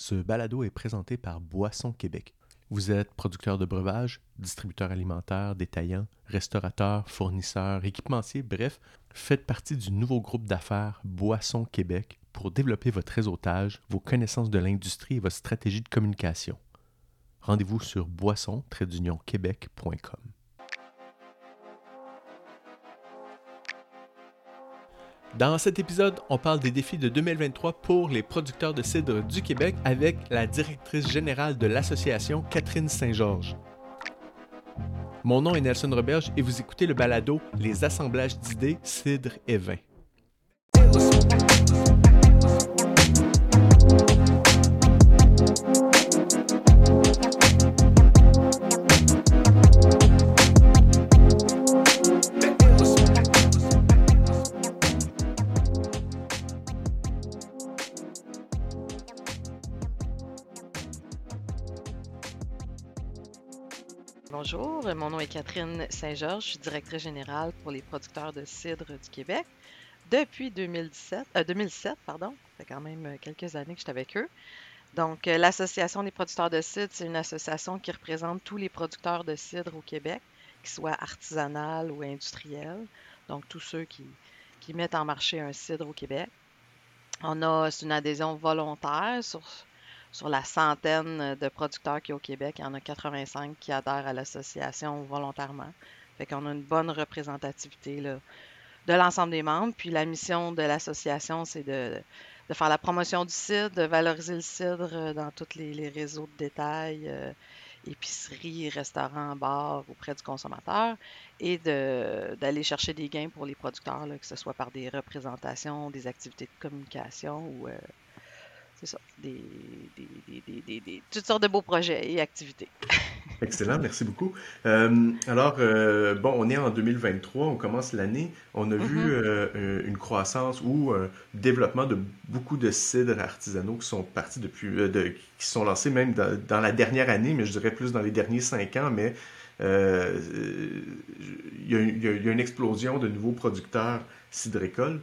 Ce balado est présenté par Boisson Québec. Vous êtes producteur de breuvages, distributeur alimentaire, détaillant, restaurateur, fournisseur, équipementier, bref, faites partie du nouveau groupe d'affaires Boisson Québec pour développer votre réseautage, vos connaissances de l'industrie et votre stratégie de communication. Rendez-vous sur boisson-québec.com. Dans cet épisode, on parle des défis de 2023 pour les producteurs de cidre du Québec avec la directrice générale de l'association, Catherine Saint-Georges. Mon nom est Nelson Roberge et vous écoutez le balado Les assemblages d'idées, cidre et vin. Bonjour, mon nom est Catherine Saint-Georges, je suis directrice générale pour les producteurs de cidre du Québec depuis 2017, 2007. Pardon. Ça fait quand même quelques années que je suis avec eux. Donc, euh, l'Association des producteurs de cidre, c'est une association qui représente tous les producteurs de cidre au Québec, qu'ils soient artisanales ou industriels. Donc, tous ceux qui, qui mettent en marché un cidre au Québec. On a, une adhésion volontaire sur sur la centaine de producteurs qui y a au Québec, il y en a 85 qui adhèrent à l'association volontairement. Fait qu'on a une bonne représentativité de l'ensemble des membres. Puis la mission de l'association, c'est de, de, faire la promotion du cidre, de valoriser le cidre euh, dans tous les, réseaux de détail, euh, épiceries, restaurants, bars auprès du consommateur et d'aller chercher des gains pour les producteurs, là, que ce soit par des représentations, des activités de communication ou euh, c'est ça, des, toutes sortes de beaux projets et activités. Excellent, merci beaucoup. Euh, alors, euh, bon, on est en 2023, on commence l'année. On a vu mm-hmm. euh, une croissance ou un développement de beaucoup de cidres artisanaux qui sont partis depuis, de, qui sont lancés même dans, la dernière année, mais je dirais plus dans les derniers cinq ans. Mais il y, y, a une explosion de nouveaux producteurs cidricoles.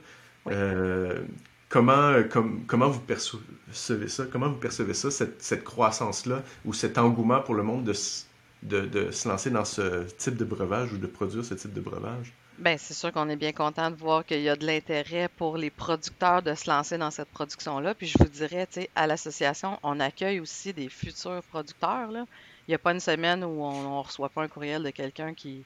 Comment, euh, comment vous percevez ça? Comment vous percevez ça, cette, croissance-là, ou cet engouement pour le monde de, se lancer dans ce type de breuvage ou de produire ce type de breuvage? Bien, c'est sûr qu'on est bien content de voir qu'il y a de l'intérêt pour les producteurs de se lancer dans cette production-là. Puis je vous dirais, tu sais, à l'association, on accueille aussi des futurs producteurs. Là. Il n'y a pas une semaine où on ne reçoit pas un courriel de quelqu'un qui,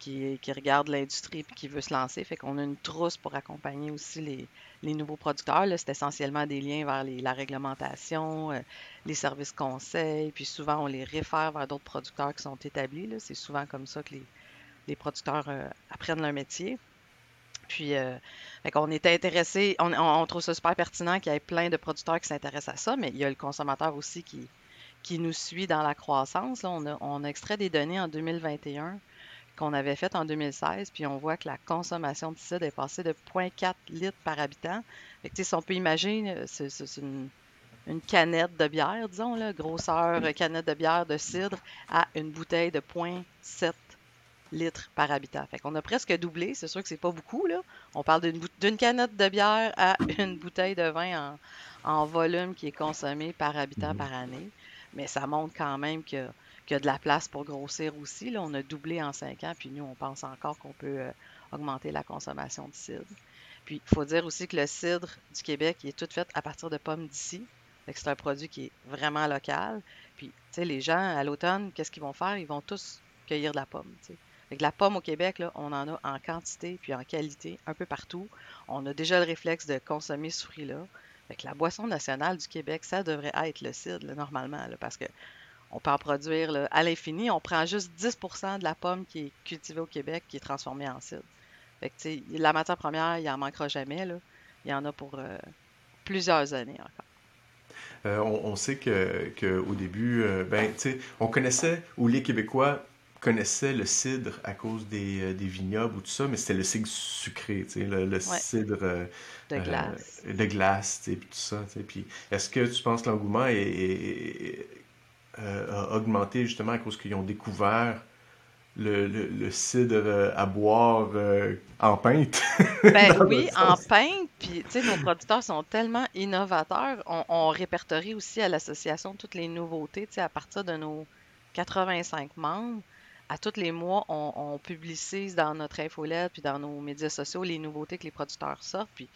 qui, regarde l'industrie et qui veut se lancer. Fait qu'on a une trousse pour accompagner aussi les, nouveaux producteurs. C'est essentiellement des liens vers la réglementation, euh, les services conseils, puis souvent on les réfère vers d'autres producteurs qui sont établis. C'est souvent comme ça que les, producteurs euh, apprennent leur métier. Puis, euh, on est intéressé, on, trouve ça super pertinent qu'il y ait plein de producteurs qui s'intéressent à ça, mais il y a le consommateur aussi qui, qui nous suit dans la croissance. on, a, on a extrait des données en 2021 qu'on avait fait en 2016, puis on voit que la consommation de cidre est passée de 0,4 litres par habitant. Fait si on peut imaginer, euh, c'est une, canette de bière, disons, là, grosseur euh, canette de bière de cidre à une bouteille de 0,7 litres par habitant. Fait qu'on a presque doublé. C'est sûr que c'est pas beaucoup, là. On parle d'une canette de bière à une bouteille de vin en, en volume qui est consommé par habitant mmh par année. Mais ça montre quand même que y a de la place pour grossir aussi. Là, on a doublé en cinq ans, puis nous, on pense encore qu'on peut euh, augmenter la consommation de cidre. Puis, il faut dire aussi que le cidre du Québec est tout fait à partir de pommes d'ici. C'est un produit qui est vraiment local. Puis, tu sais, les gens, à l'automne, qu'est-ce qu'ils vont faire? Ils vont tous cueillir de la pomme. Avec la pomme au Québec, on en a en quantité puis en qualité un peu partout. On a déjà le réflexe de consommer ce fruit-là. Avec la boisson nationale du Québec, ça devrait être le cidre, normalement, parce que on peut en produire à l'infini. On prend juste 10% de la pomme qui est cultivée au Québec qui est transformée en cidre. Fait la matière première, il n'en manquera jamais. Là. Il y en a pour euh, plusieurs années encore. Euh, on, sait que, au début, euh, ben, on connaissait, ou les Québécois connaissaient le cidre à cause des, vignobles ou tout ça, mais c'était le cidre sucré, le, le cidre de glace. de glace, tout ça. Puis est-ce que tu penses que l'engouement est, a augmenté justement à cause qu'ils ont découvert le, le, cidre à boire en pinte. ben oui, en pinte. Puis, tu sais, nos producteurs sont tellement innovateurs. On, on répertorie aussi à l'association toutes les nouveautés, tu sais, à partir de nos 85 membres à tous les mois, on, publicise dans notre infolette puis dans nos médias sociaux les nouveautés que les producteurs sortent. Puis,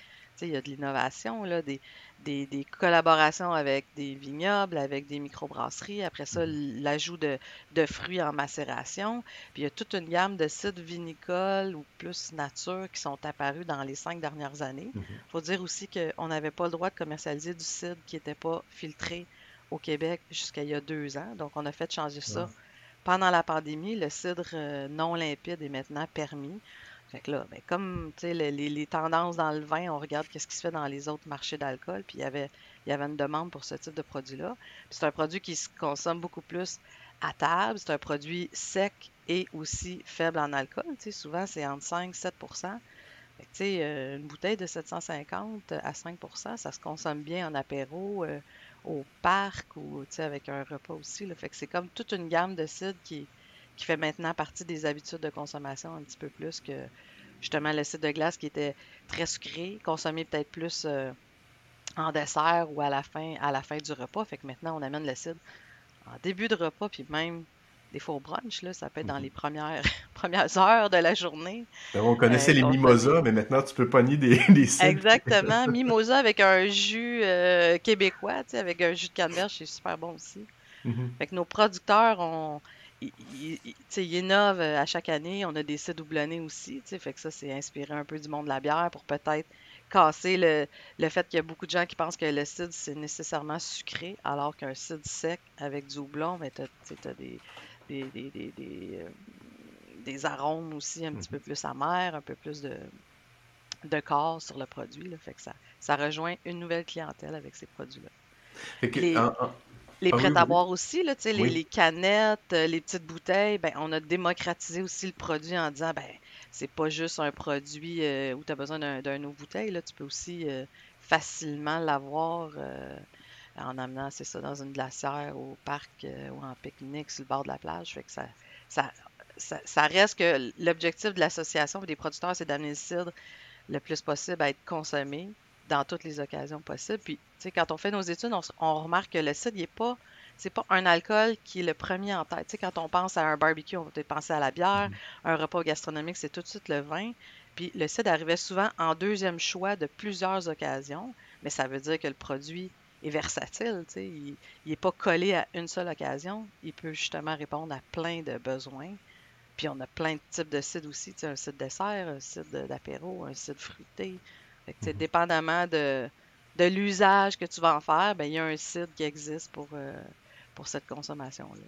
il y a de l'innovation, là, des, des, collaborations avec des vignobles, avec des microbrasseries. Après ça, mm-hmm. l'ajout de, fruits en macération. Puis, il y a toute une gamme de sites vinicoles ou plus nature qui sont apparus dans les cinq dernières années. Il mm-hmm. faut dire aussi qu'on n'avait pas le droit de commercialiser du cidre qui n'était pas filtré au Québec jusqu'à il y a deux ans. Donc, on a fait changer ça pendant la pandémie, le cidre euh, non limpide est maintenant permis. Fait que là, ben, comme les, les, tendances dans le vin, on regarde qu'est-ce qui se fait dans les autres marchés d'alcool, puis il y avait, il y avait une demande pour ce type de produit-là. C'est un produit qui se consomme beaucoup plus à table, c'est un produit sec et aussi faible en alcool. souvent, c'est entre 5 et 7 fait euh, Une bouteille de 750 à 5% ça se consomme bien en apéro. Euh, au parc ou avec un repas aussi. Fait que c'est comme toute une gamme de cidre qui, qui fait maintenant partie des habitudes de consommation un petit peu plus que justement le cidre de glace qui était très sucré, consommé peut-être plus euh, en dessert ou à la fin à la fin du repas. Fait que maintenant on amène le cidre en début de repas puis même des faux brunch, là, ça peut être dans mhm. les premières, premières heures de la journée. Ben, on connaissait euh, les mimosas, mais maintenant tu peux pogner des, des Exactement. Mimosa avec un jus euh, québécois, avec un jus de canneberge, c'est super bon aussi. Mhm. Fait que nos producteurs ont. Ils, innovent euh, à chaque année. On a des sites doublonnés aussi. Fait que ça, c'est inspiré un peu du monde de la bière pour peut-être casser le, le fait qu'il y a beaucoup de gens qui pensent que le cidre, c'est nécessairement sucré, alors qu'un cidre sec avec du houblon, ben, tu as, des, des, des, des, euh, des, arômes aussi un petit peu mhm. plus amers, un peu plus de, de corps sur le produit. Là, fait que ça, ça rejoint une nouvelle clientèle avec ces produits-là. Les, les ah prêts à boire aussi, là, les, les, canettes, euh, les petites bouteilles, ben, on a démocratisé aussi le produit en disant ben c'est pas juste un produit euh, où tu as besoin d'un eau bouteille, là, tu peux aussi facilement l'avoir en amenant, c'est ça, dans une glacière, au parc euh, ou en pique-nique sur le bord de la plage. Fait que ça, ça, ça, reste que l'objectif de l'association et des producteurs, c'est d'amener le cidre le plus possible à être consommé dans toutes les occasions possibles. Puis, tu sais, quand on fait nos études, on, remarque que le cidre, il n'est pas c'est pas un alcool qui est le premier en tête. Tu sais, quand on pense à un barbecue, on va peut-être penser à la bière. Mm-hmm. Un repas gastronomique, c'est tout de suite le vin. Puis le cidre arrivait souvent en deuxième choix de plusieurs occasions, mais ça veut dire que le produit est versatile. Il n'est pas collé à une seule occasion. Il peut justement répondre à plein de besoins. Puis on a plein de types de sites aussi. Un site dessert, un site d'apéro, un site fruité. Dépendamment de, de l'usage que tu vas en faire, ben, il y a un site qui existe pour, euh, pour cette consommation-là.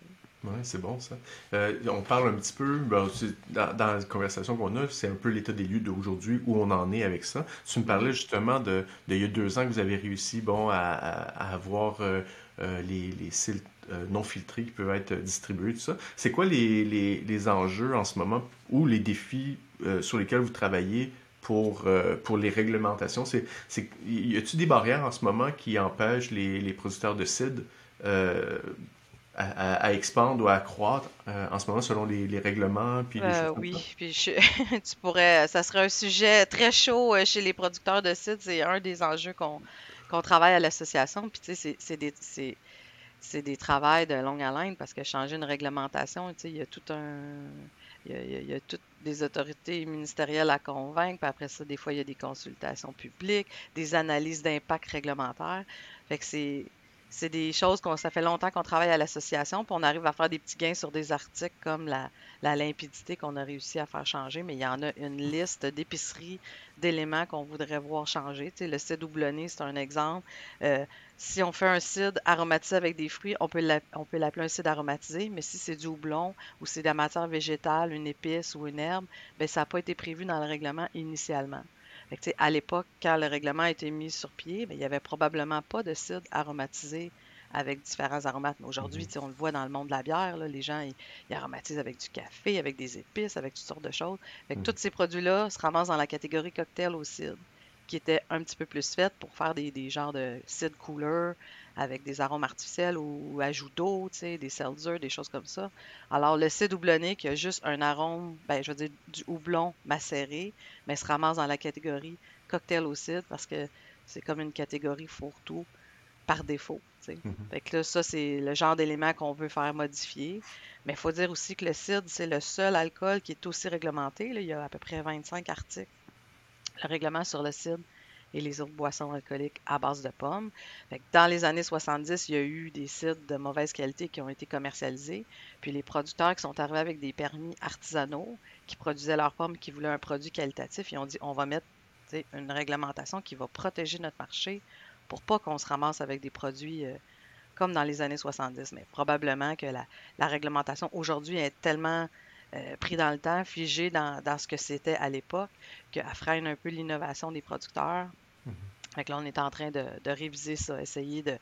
Oui, c'est bon ça. Euh, on parle un petit peu, ben, dans, dans, la conversation qu'on a, c'est un peu l'état des lieux d'aujourd'hui, où on en est avec ça. Tu me parlais justement de, y a deux ans que vous avez réussi bon, à, avoir euh, les, les sites non filtrés qui peuvent être distribués, tout ça. C'est quoi les, les, les, enjeux en ce moment ou les défis sur lesquels vous travaillez pour, pour les réglementations? C'est, y a-t-il des barrières en ce moment qui empêchent les, les producteurs de CID à, expandre ou à croître euh, en ce moment selon les, règlements puis euh, oui puis tu pourrais ça serait un sujet très chaud euh, chez les producteurs de sites c'est un des enjeux qu'on qu'on travaille à l'association. Puis tu sais c'est des c'est c'est des travails de longue haleine parce que changer une réglementation il y a tout un il y, a, toutes des autorités ministérielles à convaincre, puis après ça, des fois, il y a des consultations publiques, des analyses d'impact réglementaire. Fait que c'est c'est des choses qu'on ça fait longtemps qu'on travaille à l'association, puis on arrive à faire des petits gains sur des articles comme la, limpidité qu'on a réussi à faire changer, mais il y en a une liste d'épiceries, d'éléments qu'on voudrait voir changer. Tu le cidre doublonné, c'est un exemple. Euh, si on fait un cidre aromatisé avec des fruits, on peut l'appeler un cidre aromatisé, mais si c'est du houblon ou c'est de la matière végétale, une épice ou une herbe, bien, ça n'a pas été prévu dans le règlement initialement à l'époque, quand le règlement a été mis sur pied, ben, il n'y avait probablement pas de cidre aromatisé avec différents aromates. Mais aujourd'hui, mhm. on le voit dans le monde de la bière, les gens ils, aromatisent avec du café, avec des épices, avec toutes sortes de choses. Tous ces produits-là se ramassent dans la catégorie cocktail au cidre, qui était un petit peu plus faite pour faire des, des genres de cidre cooler avec des arômes artificiels ou, ajout d'eau, des seltzers, des choses comme ça. Alors, le cidre houblonné qui a juste un arôme, ben, je veux dire, du houblon macéré, mais se ramasse dans la catégorie cocktail au cidre parce que c'est comme une catégorie fourre-tout par défaut. Mm-hmm. Fait que là, ça, c'est le genre d'élément qu'on veut faire modifier. Mais il faut dire aussi que le cidre, c'est le seul alcool qui est aussi réglementé. Il y a à peu près 25 articles. Le règlement sur le cidre et les autres boissons alcooliques à base de pommes. dans les années 70, il y a eu des cidres de mauvaise qualité qui ont été commercialisés. Puis les producteurs qui sont arrivés avec des permis artisanaux, qui produisaient leurs pommes, qui voulaient un produit qualitatif, ils ont dit on va mettre une réglementation qui va protéger notre marché pour pas qu'on se ramasse avec des produits euh, comme dans les années 70. Mais probablement que la, réglementation aujourd'hui est tellement euh, pris dans le temps, figée dans, ce que c'était à l'époque, qu'elle freine un peu l'innovation des producteurs. Mm-hmm. là, on est en train de, réviser ça, essayer de,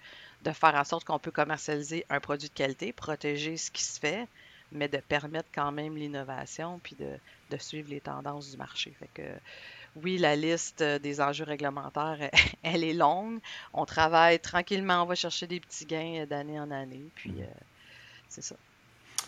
faire en sorte qu'on peut commercialiser un produit de qualité, protéger ce qui se fait, mais de permettre quand même l'innovation puis de, suivre les tendances du marché. Fait que oui, la liste des enjeux réglementaires, elle est longue. On travaille tranquillement, on va chercher des petits gains d'année en année, puis euh, c'est ça.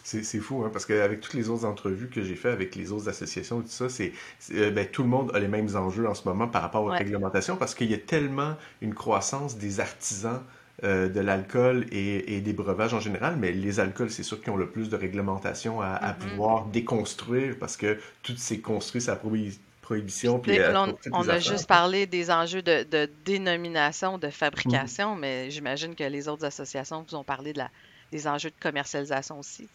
C'est fou, hein, parce qu'avec toutes les autres entrevues que j'ai faites avec les autres associations et tout ça, c'est euh, ben, tout le monde a les mêmes enjeux en ce moment par rapport aux réglementations, parce qu'il y a tellement une croissance des artisans euh, de l'alcool et, des breuvages en général, mais les alcools, c'est sûr qu'ils ont le plus de réglementation à, mm-hmm. pouvoir déconstruire, parce que tout s'est construit sa prohibition. Puis, euh, on, a juste parlé des enjeux de, dénomination, de fabrication, mm-hmm. mais j'imagine que les autres associations vous ont parlé de la, des enjeux de commercialisation aussi.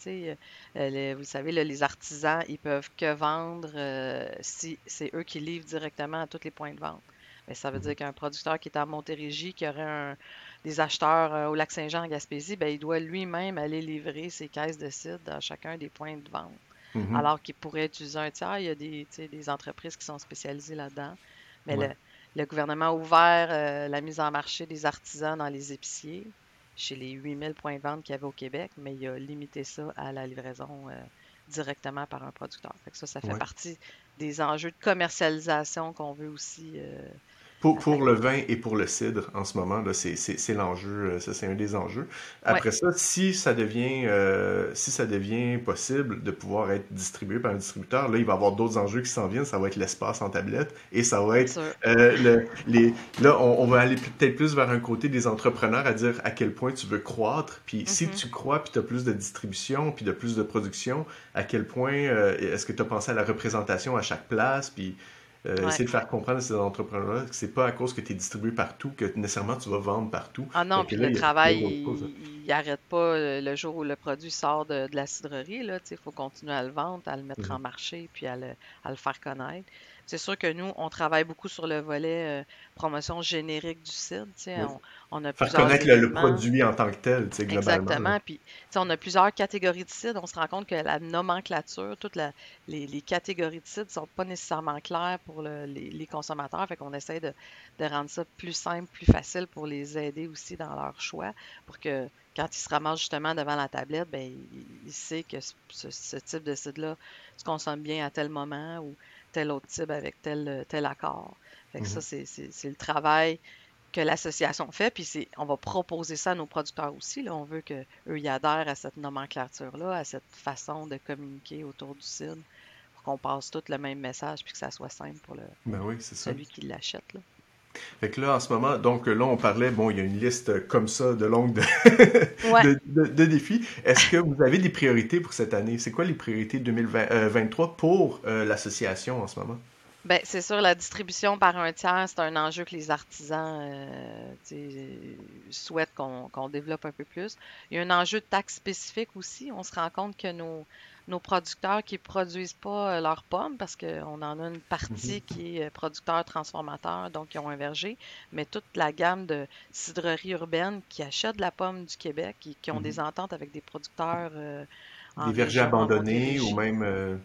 Euh, vous savez, les artisans, ils peuvent que vendre euh, si c'est eux qui livrent directement à tous les points de vente. Mais ça veut mhm. dire qu'un producteur qui est à Montérégie, qui aurait des acheteurs euh, au lac Saint-Jean en Gaspésie, ben, il doit lui-même aller livrer ses caisses de cidre dans chacun des points de vente. Mhm. Alors qu'il pourrait utiliser un tiers. Il y a des, des entreprises qui sont spécialisées là-dedans. Mais le, le, gouvernement a ouvert la mise en marché des artisans dans les épiciers chez les 8000 points de vente qu'il y avait au Québec, mais il a limité ça à la livraison euh, directement par un producteur. ça, ça fait partie des enjeux de commercialisation qu'on veut aussi euh, pour, le vin et pour le cidre, en ce moment, c'est l'enjeu, euh, ça c'est un des enjeux. Après ça, si ça devient euh, si ça devient possible de pouvoir être distribué par un distributeur, là, il va y avoir d'autres enjeux qui s'en viennent. Ça va être l'espace en tablette et ça va être euh, le, les. Là, on, va aller peut-être plus vers un côté des entrepreneurs à dire à quel point tu veux croître. Puis si mm-hmm. tu crois, puis tu as plus de distribution, puis de plus de production, à quel point est-ce que tu as pensé à la représentation à chaque place, puis euh, essayer de faire comprendre à ces entrepreneurs-là que c'est pas à cause que tu es distribué partout que nécessairement tu vas vendre partout. Ah non, puis le travail, il n'arrête pas euh, le jour où le produit sort de, la cidrerie. Il faut continuer à le vendre, à le mettre mhm. en marché, puis à le, à le faire connaître. C'est sûr que nous, on travaille beaucoup sur le volet euh, promotion générique du site. On, on, a Faire connaître le, produit en tant que tel, globalement. Exactement. Puis, on a plusieurs catégories de sites. On se rend compte que la nomenclature, toutes les, catégories de sites ne sont pas nécessairement claires pour les, consommateurs. Fait qu'on essaie de, rendre ça plus simple, plus facile pour les aider aussi dans leur choix, pour que quand ils se ramassent justement devant la tablette, ben, il, il sait que ce, ce type de site-là se consomme bien à tel moment ou tel autre type avec tel, tel accord. Fait ça, mhm. c'est le travail que l'association fait, puis on va proposer ça à nos producteurs aussi. Là. On veut qu'eux y adhèrent à cette nomenclature-là, à cette façon de communiquer autour du CID, pour qu'on passe tout le même message, puis que ça soit simple pour le, ben celui qui l'achète. Fait que là, en ce moment, donc là, on parlait, bon, il y a une liste comme ça de longue de, de, défis. Est-ce que vous avez des priorités pour cette année? C'est quoi les priorités 2023 euh, pour euh, l'association en ce moment? Bien, c'est sûr, la distribution par un tiers, c'est un enjeu que les artisans euh, souhaitent qu'on développe un peu plus. Il y a un enjeu de taxe spécifique aussi. On se rend compte que nos, nos producteurs qui ne produisent pas euh, leurs pommes, parce qu'on en a une partie mhm. qui est euh, producteur transformateur, donc ils ont un verger, mais toute la gamme de cidreries urbaines qui achètent de la pomme du Québec, et qui ont des mhm. ententes avec des producteurs. Euh, des vergers abandonnés ou même.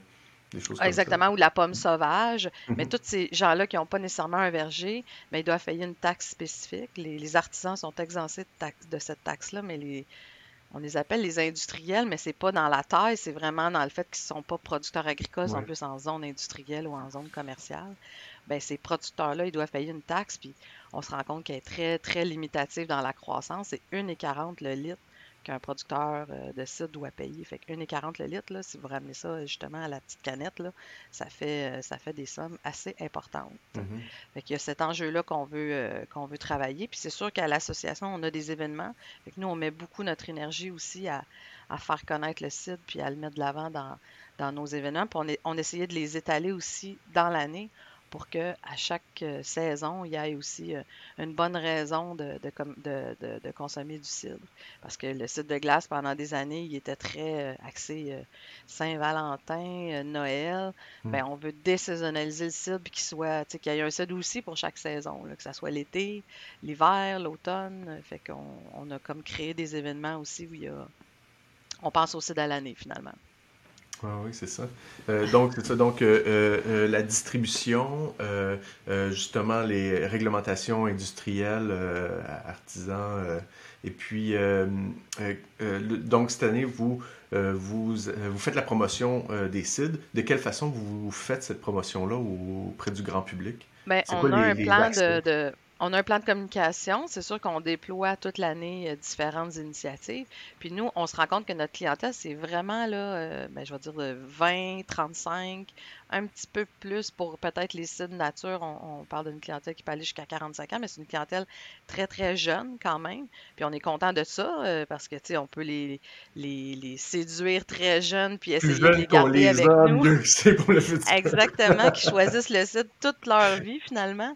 des choses comme Exactement, ou la pomme sauvage. Mais mhm. tous ces gens-là qui n'ont pas nécessairement un verger, mais ils doivent payer une taxe spécifique. Les, artisans sont exemptés de, de cette taxe-là, mais les, on les appelle les industriels, mais c'est pas dans la taille, c'est vraiment dans le fait qu'ils sont pas producteurs agricoles, ils sont plus en zone industrielle ou en zone commerciale. Ben, ces producteurs-là, ils doivent payer une taxe, puis on se rend compte qu'elle est très, très limitative dans la croissance. C'est 1,40 le litre qu'un producteur de cidre doit payer. Fait que 1,40 le litre, là, si vous ramenez ça justement à la petite canette, là, ça, fait, euh, ça fait des sommes assez importantes. Mm-hmm. Fait qu'il y a cet enjeu-là qu'on veut, euh, qu'on veut travailler. Puis c'est sûr qu'à l'association, on a des événements. Fait que nous, on met beaucoup notre énergie aussi à, faire connaître le cidre puis à le mettre de l'avant dans, dans nos événements. Puis on, est, on essayait de les étaler aussi dans l'année pour que à chaque euh, saison, il y ait aussi euh, une bonne raison de, de, consommer du cidre. Parce que le cidre de glace, pendant des années, il était très euh, axé Saint-Valentin, Noël. Ben, on veut désaisonnaliser le cidre qu'il soit, qu'il y ait un cidre aussi pour chaque saison, que ce soit l'été, l'hiver, l'automne. Fait qu'on on a comme créé des événements aussi où il y a. On pense au cidre à l'année finalement. Ah oui, c'est ça. Euh, donc, c'est ça. Donc, euh, euh, la distribution, justement, les réglementations industrielles, artisans, et puis, donc, cette année, vous, vous, vous faites la promotion des CID. De quelle façon vous faites cette promotion-là auprès du grand public? Bien, on a un plan de on a un plan de communication. C'est sûr qu'on déploie toute l'année euh, différentes initiatives. Puis nous, on se rend compte que notre clientèle, c'est vraiment, là, euh, ben, je vais dire, de 20, 35, un petit peu plus pour peut-être les sites nature. On, parle d'une clientèle qui peut aller jusqu'à 45 ans, mais c'est une clientèle très, très jeune quand même. Puis on est content de ça euh, parce que, tu sais, on peut les, les, séduire très jeunes puis essayer de les garder avec nous. Exactement, qui choisissent le site toute leur vie finalement.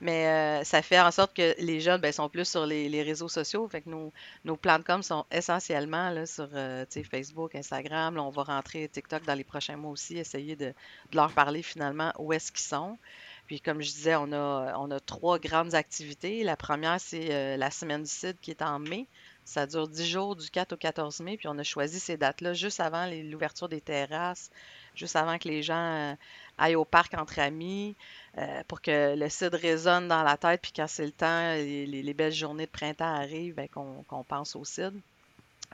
Mais euh, ça fait en sorte que les jeunes ben, sont plus sur les, réseaux sociaux. Fait que nos, nos plans de com sont essentiellement sur euh, Facebook, Instagram. On va rentrer TikTok dans les prochains mois aussi, essayer de, leur parler finalement où est-ce qu'ils sont. Puis comme je disais, on a, on a trois grandes activités. La première, c'est euh, la semaine du CID qui est en mai. Ça dure 10 jours du 4 au 14 mai, puis on a choisi ces dates-là juste avant l'ouverture des terrasses, juste avant que les gens aillent au parc entre amis. Euh, pour que le cidre résonne dans la tête, puis quand c'est le temps, les, belles journées de printemps arrivent, ben, qu'on pense au cidre.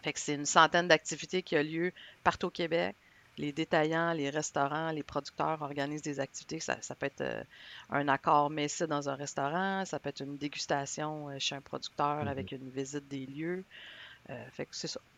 Fait que c'est une centaine d'activités qui ont lieu partout au Québec. Les détaillants, les restaurants, les producteurs organisent des activités. Ça, peut être euh, un accord messé dans un restaurant, ça peut être une dégustation euh, chez un producteur mm-hmm. avec une visite des lieux. Euh.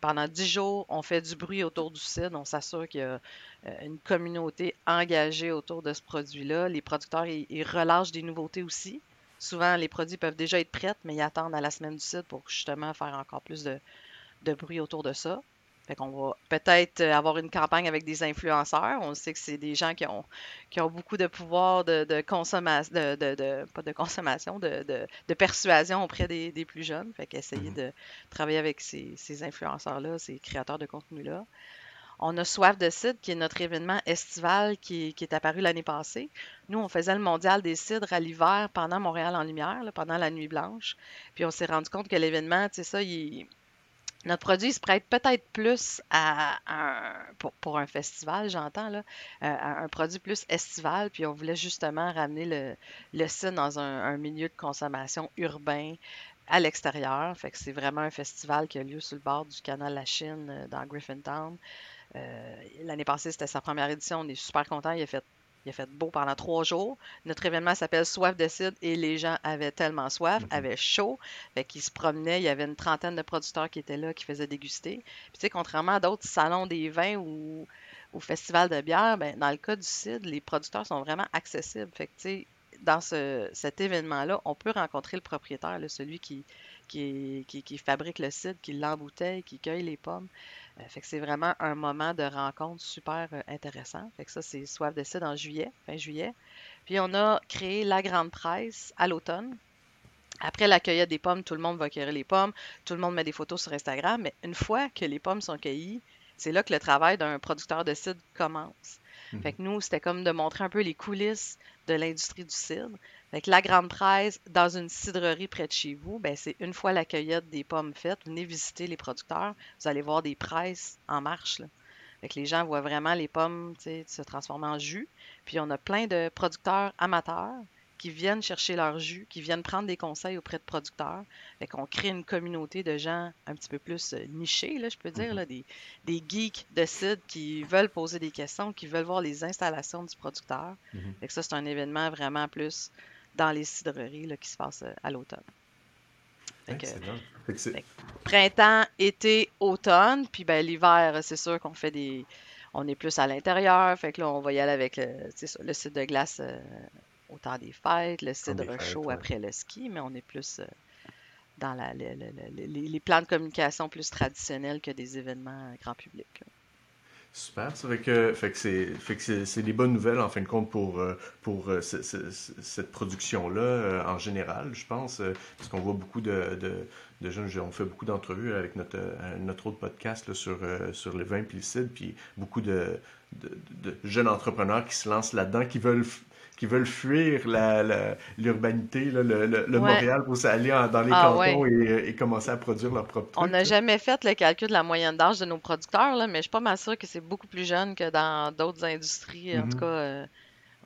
Pendant dix jours, on fait du bruit autour du site. On s'assure qu'il y a euh, une communauté engagée autour de ce produit-là. Les producteurs, ils, relâchent des nouveautés aussi. Souvent, les produits peuvent déjà être prêts, mais ils attendent à la semaine du site pour justement faire encore plus de bruit autour de ça. Fait qu'on va peut-être euh, avoir une campagne avec des influenceurs. On sait que c'est des gens qui ont, qui ont beaucoup de pouvoir de, consommation, de, pas de consommation, de, persuasion auprès des, plus jeunes. Fait qu'essayer mm-hmm. de travailler avec ces, influenceurs-là, ces créateurs de contenu-là. On a Soif de cidre, qui est notre événement estival qui, est apparu l'année passée. Nous, on faisait le mondial des cidres à l'hiver pendant Montréal en lumière, pendant la nuit blanche. Puis on s'est rendu compte que l'événement, tu sais, ça, il, notre produit se prête peut-être plus à, pour, un festival, j'entends, là, euh, un produit plus estival, puis on voulait justement ramener le, le dans un, milieu de consommation urbain à l'extérieur. Fait que c'est vraiment un festival qui a lieu sur le bord du canal La Chine euh, dans Griffintown. Euh, l'année passée, c'était sa première édition. On est super contents. Il a fait il a fait beau pendant trois jours. Notre événement s'appelle Soif de cidre et les gens avaient tellement soif, mhm. avaient chaud, fait qu'ils se promenaient. Il y avait une trentaine de producteurs qui étaient là, qui faisaient déguster. Puis tu sais, contrairement à d'autres salons des vins ou au festival de bière, ben, dans le cas du cidre, les producteurs sont vraiment accessibles. Fait que tu sais, dans ce, cet événement-là, on peut rencontrer le propriétaire, celui qui, qui, qui, fabrique le cidre, qui l'embouteille, qui cueille les pommes. Euh, fait que c'est vraiment un moment de rencontre super euh, intéressant. Fait que ça, c'est Soif de cidre en juillet, fin juillet. Puis on a créé la grande presse à l'automne. Après la cueillette des pommes, tout le monde va cueillir les pommes, tout le monde met des photos sur Instagram, mais une fois que les pommes sont cueillies, c'est là que le travail d'un producteur de cidre commence. Mhm. Fait que nous, c'était comme de montrer un peu les coulisses de l'industrie du cidre. Avec la grande presse dans une cidrerie près de chez vous, ben c'est une fois la cueillette des pommes faite, venez visiter les producteurs, vous allez voir des presses en marche. Là. les gens voient vraiment les pommes se transformer en jus. Puis on a plein de producteurs amateurs qui viennent chercher leur jus, qui viennent prendre des conseils auprès de producteurs. Fait qu'on crée une communauté de gens un petit peu plus euh, nichés, là, je peux dire, là, des, des geeks de cidre qui veulent poser des questions, qui veulent voir les installations du producteur. Mhm. Fait que ça, c'est un événement vraiment plus dans les cidreries là, qui se passe euh, à l'automne. Fait que- Excellent. Fait que c'est- Fait printemps, été, automne. Puis ben, l'hiver, c'est sûr qu'on fait des. On est plus à l'intérieur. Fait que là, on va y aller avec le, le cidre de glace euh, au temps des fêtes, le cidre fêtes, chaud ouais. après le ski, mais on est plus euh, dans la, le- le- le- les, les plans de communication plus traditionnels que des événements grand public. là. Super, ça fait que, c'est, que c'est, des bonnes nouvelles en fin de compte pour, euh, pour euh, ce- ce- ce- cette production-là euh, en général, je pense, parce qu'on voit beaucoup de, de, jeunes, on fait beaucoup d'entrevues avec notre, notre autre podcast là, sur, sur le vin puis le cidre, puis beaucoup de, de, jeunes entrepreneurs qui se lancent là-dedans, qui veulent, qui veulent fuir la, la- l'urbanité, le, le, le Ouais. Montréal pour s'aller dans les Ah, cantons et, et commencer à produire leur propre On truc. n'a là. jamais fait le calcul de la moyenne d'âge de nos producteurs, là, mais je suis pas mal sûre que c'est beaucoup plus jeune que dans d'autres industries. En tout Mhm. cas, euh,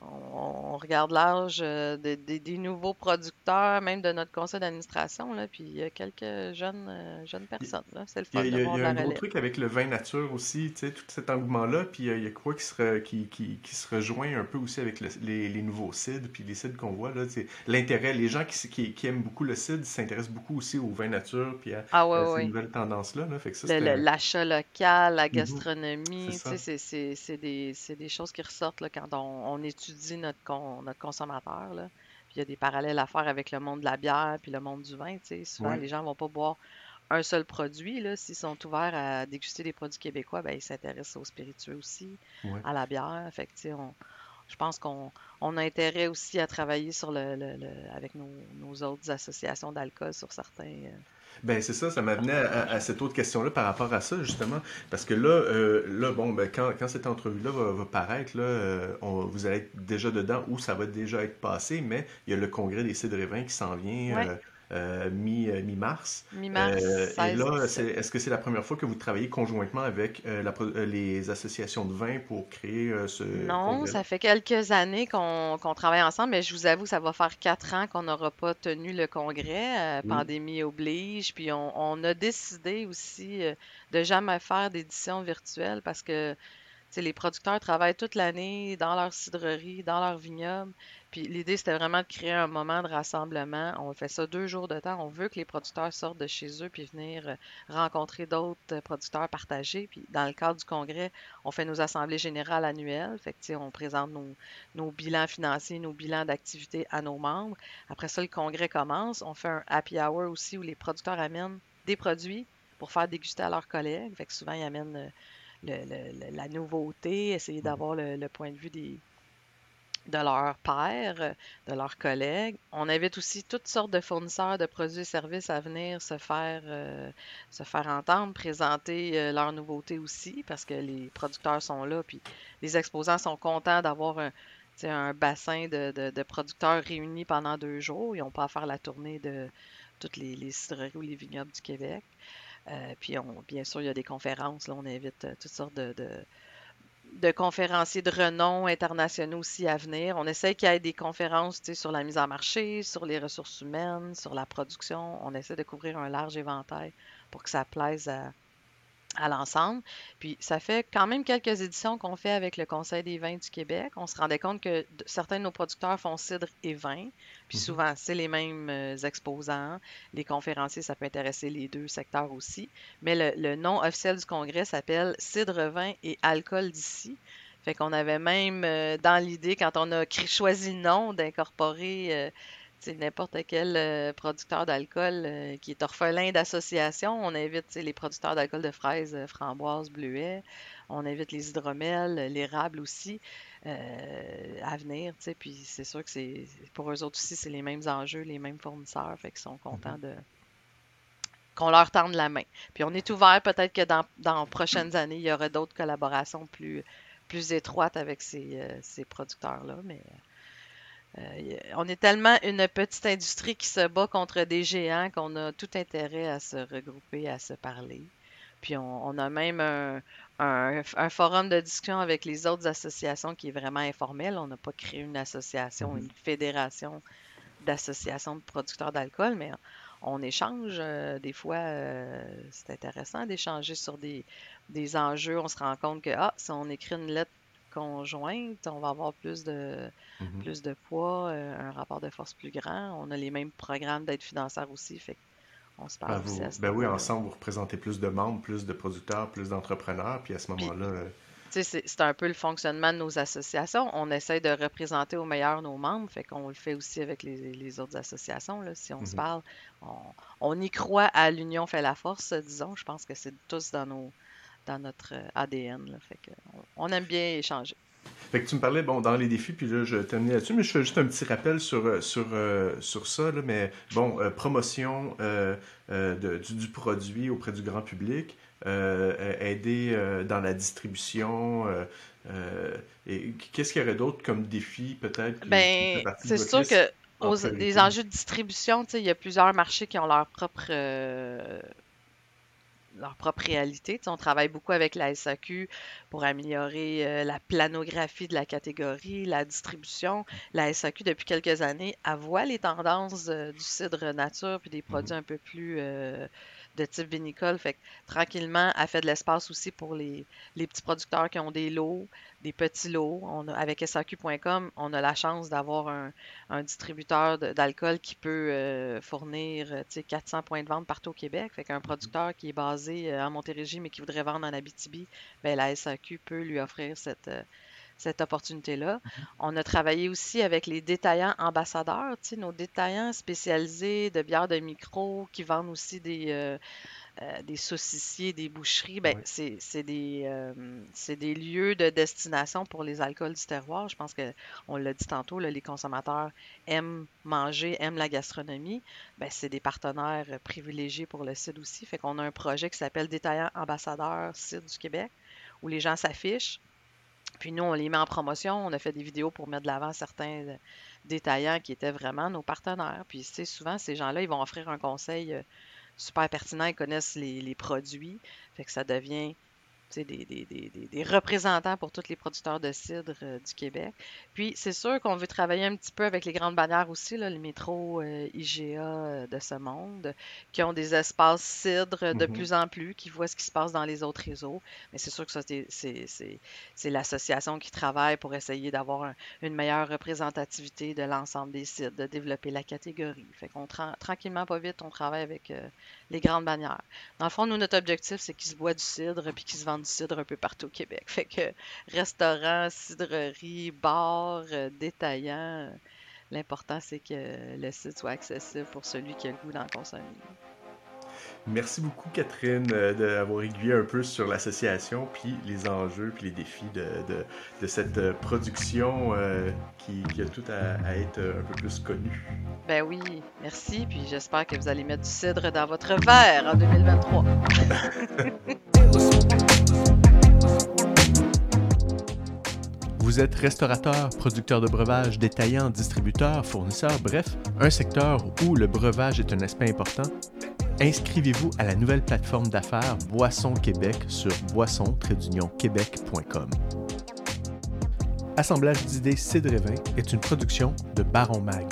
on, on regarde l'âge euh, des, des- des nouveaux producteurs, même de notre conseil d'administration, là, puis il y a quelques jeunes, euh, jeunes personnes. là. C'est le Il y a, fun il y de a- voir il y de a un gros truc avec le vin nature aussi, tu sais, tout cet engouement-là, puis euh, il y a quoi qui se, re- qui, qui, qui se rejoint un peu aussi avec le- les, les nouveaux cidres, puis les cidres qu'on voit, là, c'est l'intérêt, les gens qui, qui, qui aiment beaucoup le cidre s'intéressent beaucoup aussi au vin nature, puis à, Ah ouais, à ces ouais. nouvelles tendances-là, là, fait que ça, Le- le- L'achat local, la Mhm. gastronomie, c'est c'est- c'est des, c'est des choses qui ressortent là, quand on, on étudie notre, con- notre consommateur. Là. Puis il y a des parallèles à faire avec le monde de la bière puis le monde du vin. Souvent, les gens vont pas boire un seul produit. S'ils sont ouverts à déguster des produits québécois, ben, ils s'intéressent aux spiritueux aussi, Ouais. à la bière. Fait que, on, je pense qu'on on a intérêt aussi à travailler sur le, le- le- avec nos, nos autres associations d'alcool sur certains. euh, Ben c'est ça, ça m'amenait à, à- à cette autre question-là par rapport à ça, justement. Parce que là, euh, là bon, ben, quand, quand cette entrevue-là va, va paraître, là, euh, on- vous allez être déjà dedans ou ça va déjà être passé, mais il y a le congrès des cidres et vins qui s'en vient Ouais. euh, euh, mi, euh, mi-mars. Mi-mars, Euh, et 16, là, 17. c'est- est-ce que c'est la première fois que vous travaillez conjointement avec la les associations de vins pour créer ce Non, ça fait quelques années qu'on qu'on travaille ensemble, mais je vous avoue, ça va faire quatre ans qu'on n'aura pas tenu le congrès. pandémie oblige. Puis on, on a décidé aussi de jamais faire d'édition virtuelle parce que les producteurs travaillent toute l'année dans leur cidrerie, dans leur vignoble. Puis l'idée, c'était vraiment de créer un moment de rassemblement. On fait ça deux jours de temps. On veut que les producteurs sortent de chez eux puis venir euh, rencontrer d'autres euh, producteurs partagés. Puis dans le cadre du congrès, on fait nos assemblées générales annuelles. Fait que, on présente nos, nos bilans financiers, nos bilans d'activité à nos membres. Après ça, le congrès commence. On fait un happy hour aussi où les producteurs amènent des produits pour faire déguster à leurs collègues. Fait que souvent, ils amènent euh, le- le- le- la nouveauté, essayer d'avoir le, le point de vue des, de leurs pairs, de leurs collègues. On invite aussi toutes sortes de fournisseurs de produits et services à venir se faire, euh, se faire entendre, présenter euh, leurs nouveautés aussi, parce que les producteurs sont là, puis les exposants sont contents d'avoir un, bassin de, de- de producteurs réunis pendant deux jours. Ils n'ont pas à faire la tournée de toutes les, les cidreries ou les vignobles du Québec. Euh, puis, on, bien sûr, il y a des conférences. Là, on invite euh, toutes sortes de, de, de conférenciers de renom internationaux aussi à venir. On essaie qu'il y ait des conférences sur la mise en marché, sur les ressources humaines, sur la production. On essaie de couvrir un large éventail pour que ça plaise à, à l'ensemble. Puis ça fait quand même quelques éditions qu'on fait avec le Conseil des vins du Québec. On se rendait compte que certains de nos producteurs font cidre et vin. Puis Mhm. souvent, c'est les mêmes euh, exposants. Les conférenciers, ça peut intéresser les deux secteurs aussi. Mais le, le nom officiel du congrès s'appelle Cidre, vin et alcool d'ici. Fait qu'on avait même euh, dans l'idée, quand on a choisi le nom, d'incorporer euh, n'importe quel euh, producteur d'alcool euh, qui est orphelin d'association. On invite les producteurs d'alcool de fraises, euh, framboises, bleuets. On invite les hydromels, l'érable aussi à venir. Puis c'est sûr que c'est pour eux autres aussi, c'est les mêmes enjeux, les mêmes fournisseurs. Fait qu'ils sont contents de qu'on leur tende la main. Puis on est ouvert, peut-être que dans, dans prochaines années, il y aura d'autres collaborations plus, plus étroites avec ces, ces producteurs-là. Mais euh, on est tellement une petite industrie qui se bat contre des géants qu'on a tout intérêt à se regrouper, à se parler. Puis on, a même un, forum de discussion avec les autres associations qui est vraiment informel. On n'a pas créé une association, mm-hmm. une fédération d'associations de producteurs d'alcool, mais on échange. Euh, des fois, euh, c'est intéressant d'échanger sur des, des, enjeux. On se rend compte que ah, si on écrit une lettre conjointe, on va avoir plus de, mm-hmm. plus de poids, euh, un rapport de force plus grand. On a les mêmes programmes d'aide financière aussi. Fait on se parle ben, aussi ben oui, ensemble, vous représentez plus de membres, plus de producteurs, plus d'entrepreneurs. Puis à ce moment-là c'est un peu le fonctionnement de nos associations. On essaie de représenter au meilleur nos membres, fait qu'on le fait aussi avec les, autres associations. Là, si on se mhm. parle, on, y croit à l'union fait la force, disons. Je pense que c'est tous dans nos dans notre ADN. fait que on, aime bien échanger. Fait que tu me parlais, bon, dans les défis, puis là, je termine là-dessus, mais je fais juste un petit rappel sur, euh, sur, euh, sur ça, là, mais bon, euh, promotion du, produit auprès du grand public, aider dans la distribution, et qu'est-ce qu'il y aurait d'autre comme défi, peut-être? Ben, c'est sûr que aux, les enjeux de distribution, il y a plusieurs marchés qui ont leur propre leur propre réalité. on travaille beaucoup avec la SAQ pour améliorer euh, la planographie de la catégorie, la distribution. La SAQ, depuis quelques années, a voit les tendances euh, du cidre nature puis des produits un peu plus euh, de type vinicole. Fait que tranquillement, elle fait de l'espace aussi pour les, petits producteurs qui ont des lots, des petits lots. On avec SAQ.com, on a la chance d'avoir un, distributeur d'alcool qui peut euh, fournir 400 points de vente partout au Québec. Fait qu'un producteur qui est basé euh, à Montérégie mais qui voudrait vendre en Abitibi, ben, la SAQ peut lui offrir cette, euh, cette opportunité-là. Mhm. On a travaillé aussi avec les détaillants ambassadeurs, nos détaillants spécialisés de bières de micro qui vendent aussi des, euh, euh, des saucissiers, des boucheries. Ben, C'est des, euh, des, lieux de destination pour les alcools du terroir. Je pense qu'on l'a dit tantôt, les consommateurs aiment manger, aiment la gastronomie. Ben, C'est des partenaires privilégiés pour le CID aussi. Fait qu'on a un projet qui s'appelle Détaillant ambassadeur CID du Québec où les gens s'affichent puis nous, on les met en promotion. On a fait des vidéos pour mettre de l'avant certains euh, détaillants qui étaient vraiment nos partenaires. Puis, tu sais, souvent, ces gens-là, ils vont offrir un conseil euh, super pertinent. Ils connaissent les, les produits. Fait que ça devient des, des, des, des, représentants pour tous les producteurs de cidre euh, du Québec. Puis, c'est sûr qu'on veut travailler un petit peu avec les grandes bannières aussi, là, le métro euh, IGA euh, de ce monde, qui ont des espaces cidre de mm-hmm. plus en plus, qui voient ce qui se passe dans les autres réseaux. Mais c'est sûr que ça, c'est l'association qui travaille pour essayer d'avoir une meilleure représentativité de l'ensemble des sites, de développer la catégorie. Fait qu'on tranquillement, pas vite, on travaille avec les grandes bannières. Dans le fond, nous, notre objectif, c'est qu'ils se boivent du cidre puis qu'ils se vendent du cidre un peu partout au Québec. Fait que restaurants, cidreries, bars, euh, détaillants, euh, l'important, c'est que le cidre soit accessible pour celui qui a le goût d'en consommer. Merci beaucoup, Catherine, euh, d'avoir aiguillé un peu sur l'association, puis les enjeux, puis les défis de, de, cette production euh, qui, a tout à, être un peu plus connue. Ben oui, merci, puis j'espère que vous allez mettre du cidre dans votre verre en 2023. Vous êtes restaurateur, producteur de breuvage, détaillant, distributeur, fournisseur, bref, un secteur où le breuvage est un aspect important Inscrivez-vous à la nouvelle plateforme d'affaires Boisson Québec sur boisson-québec.com. Assemblage d'idées Cidre est une production de Baron Mag.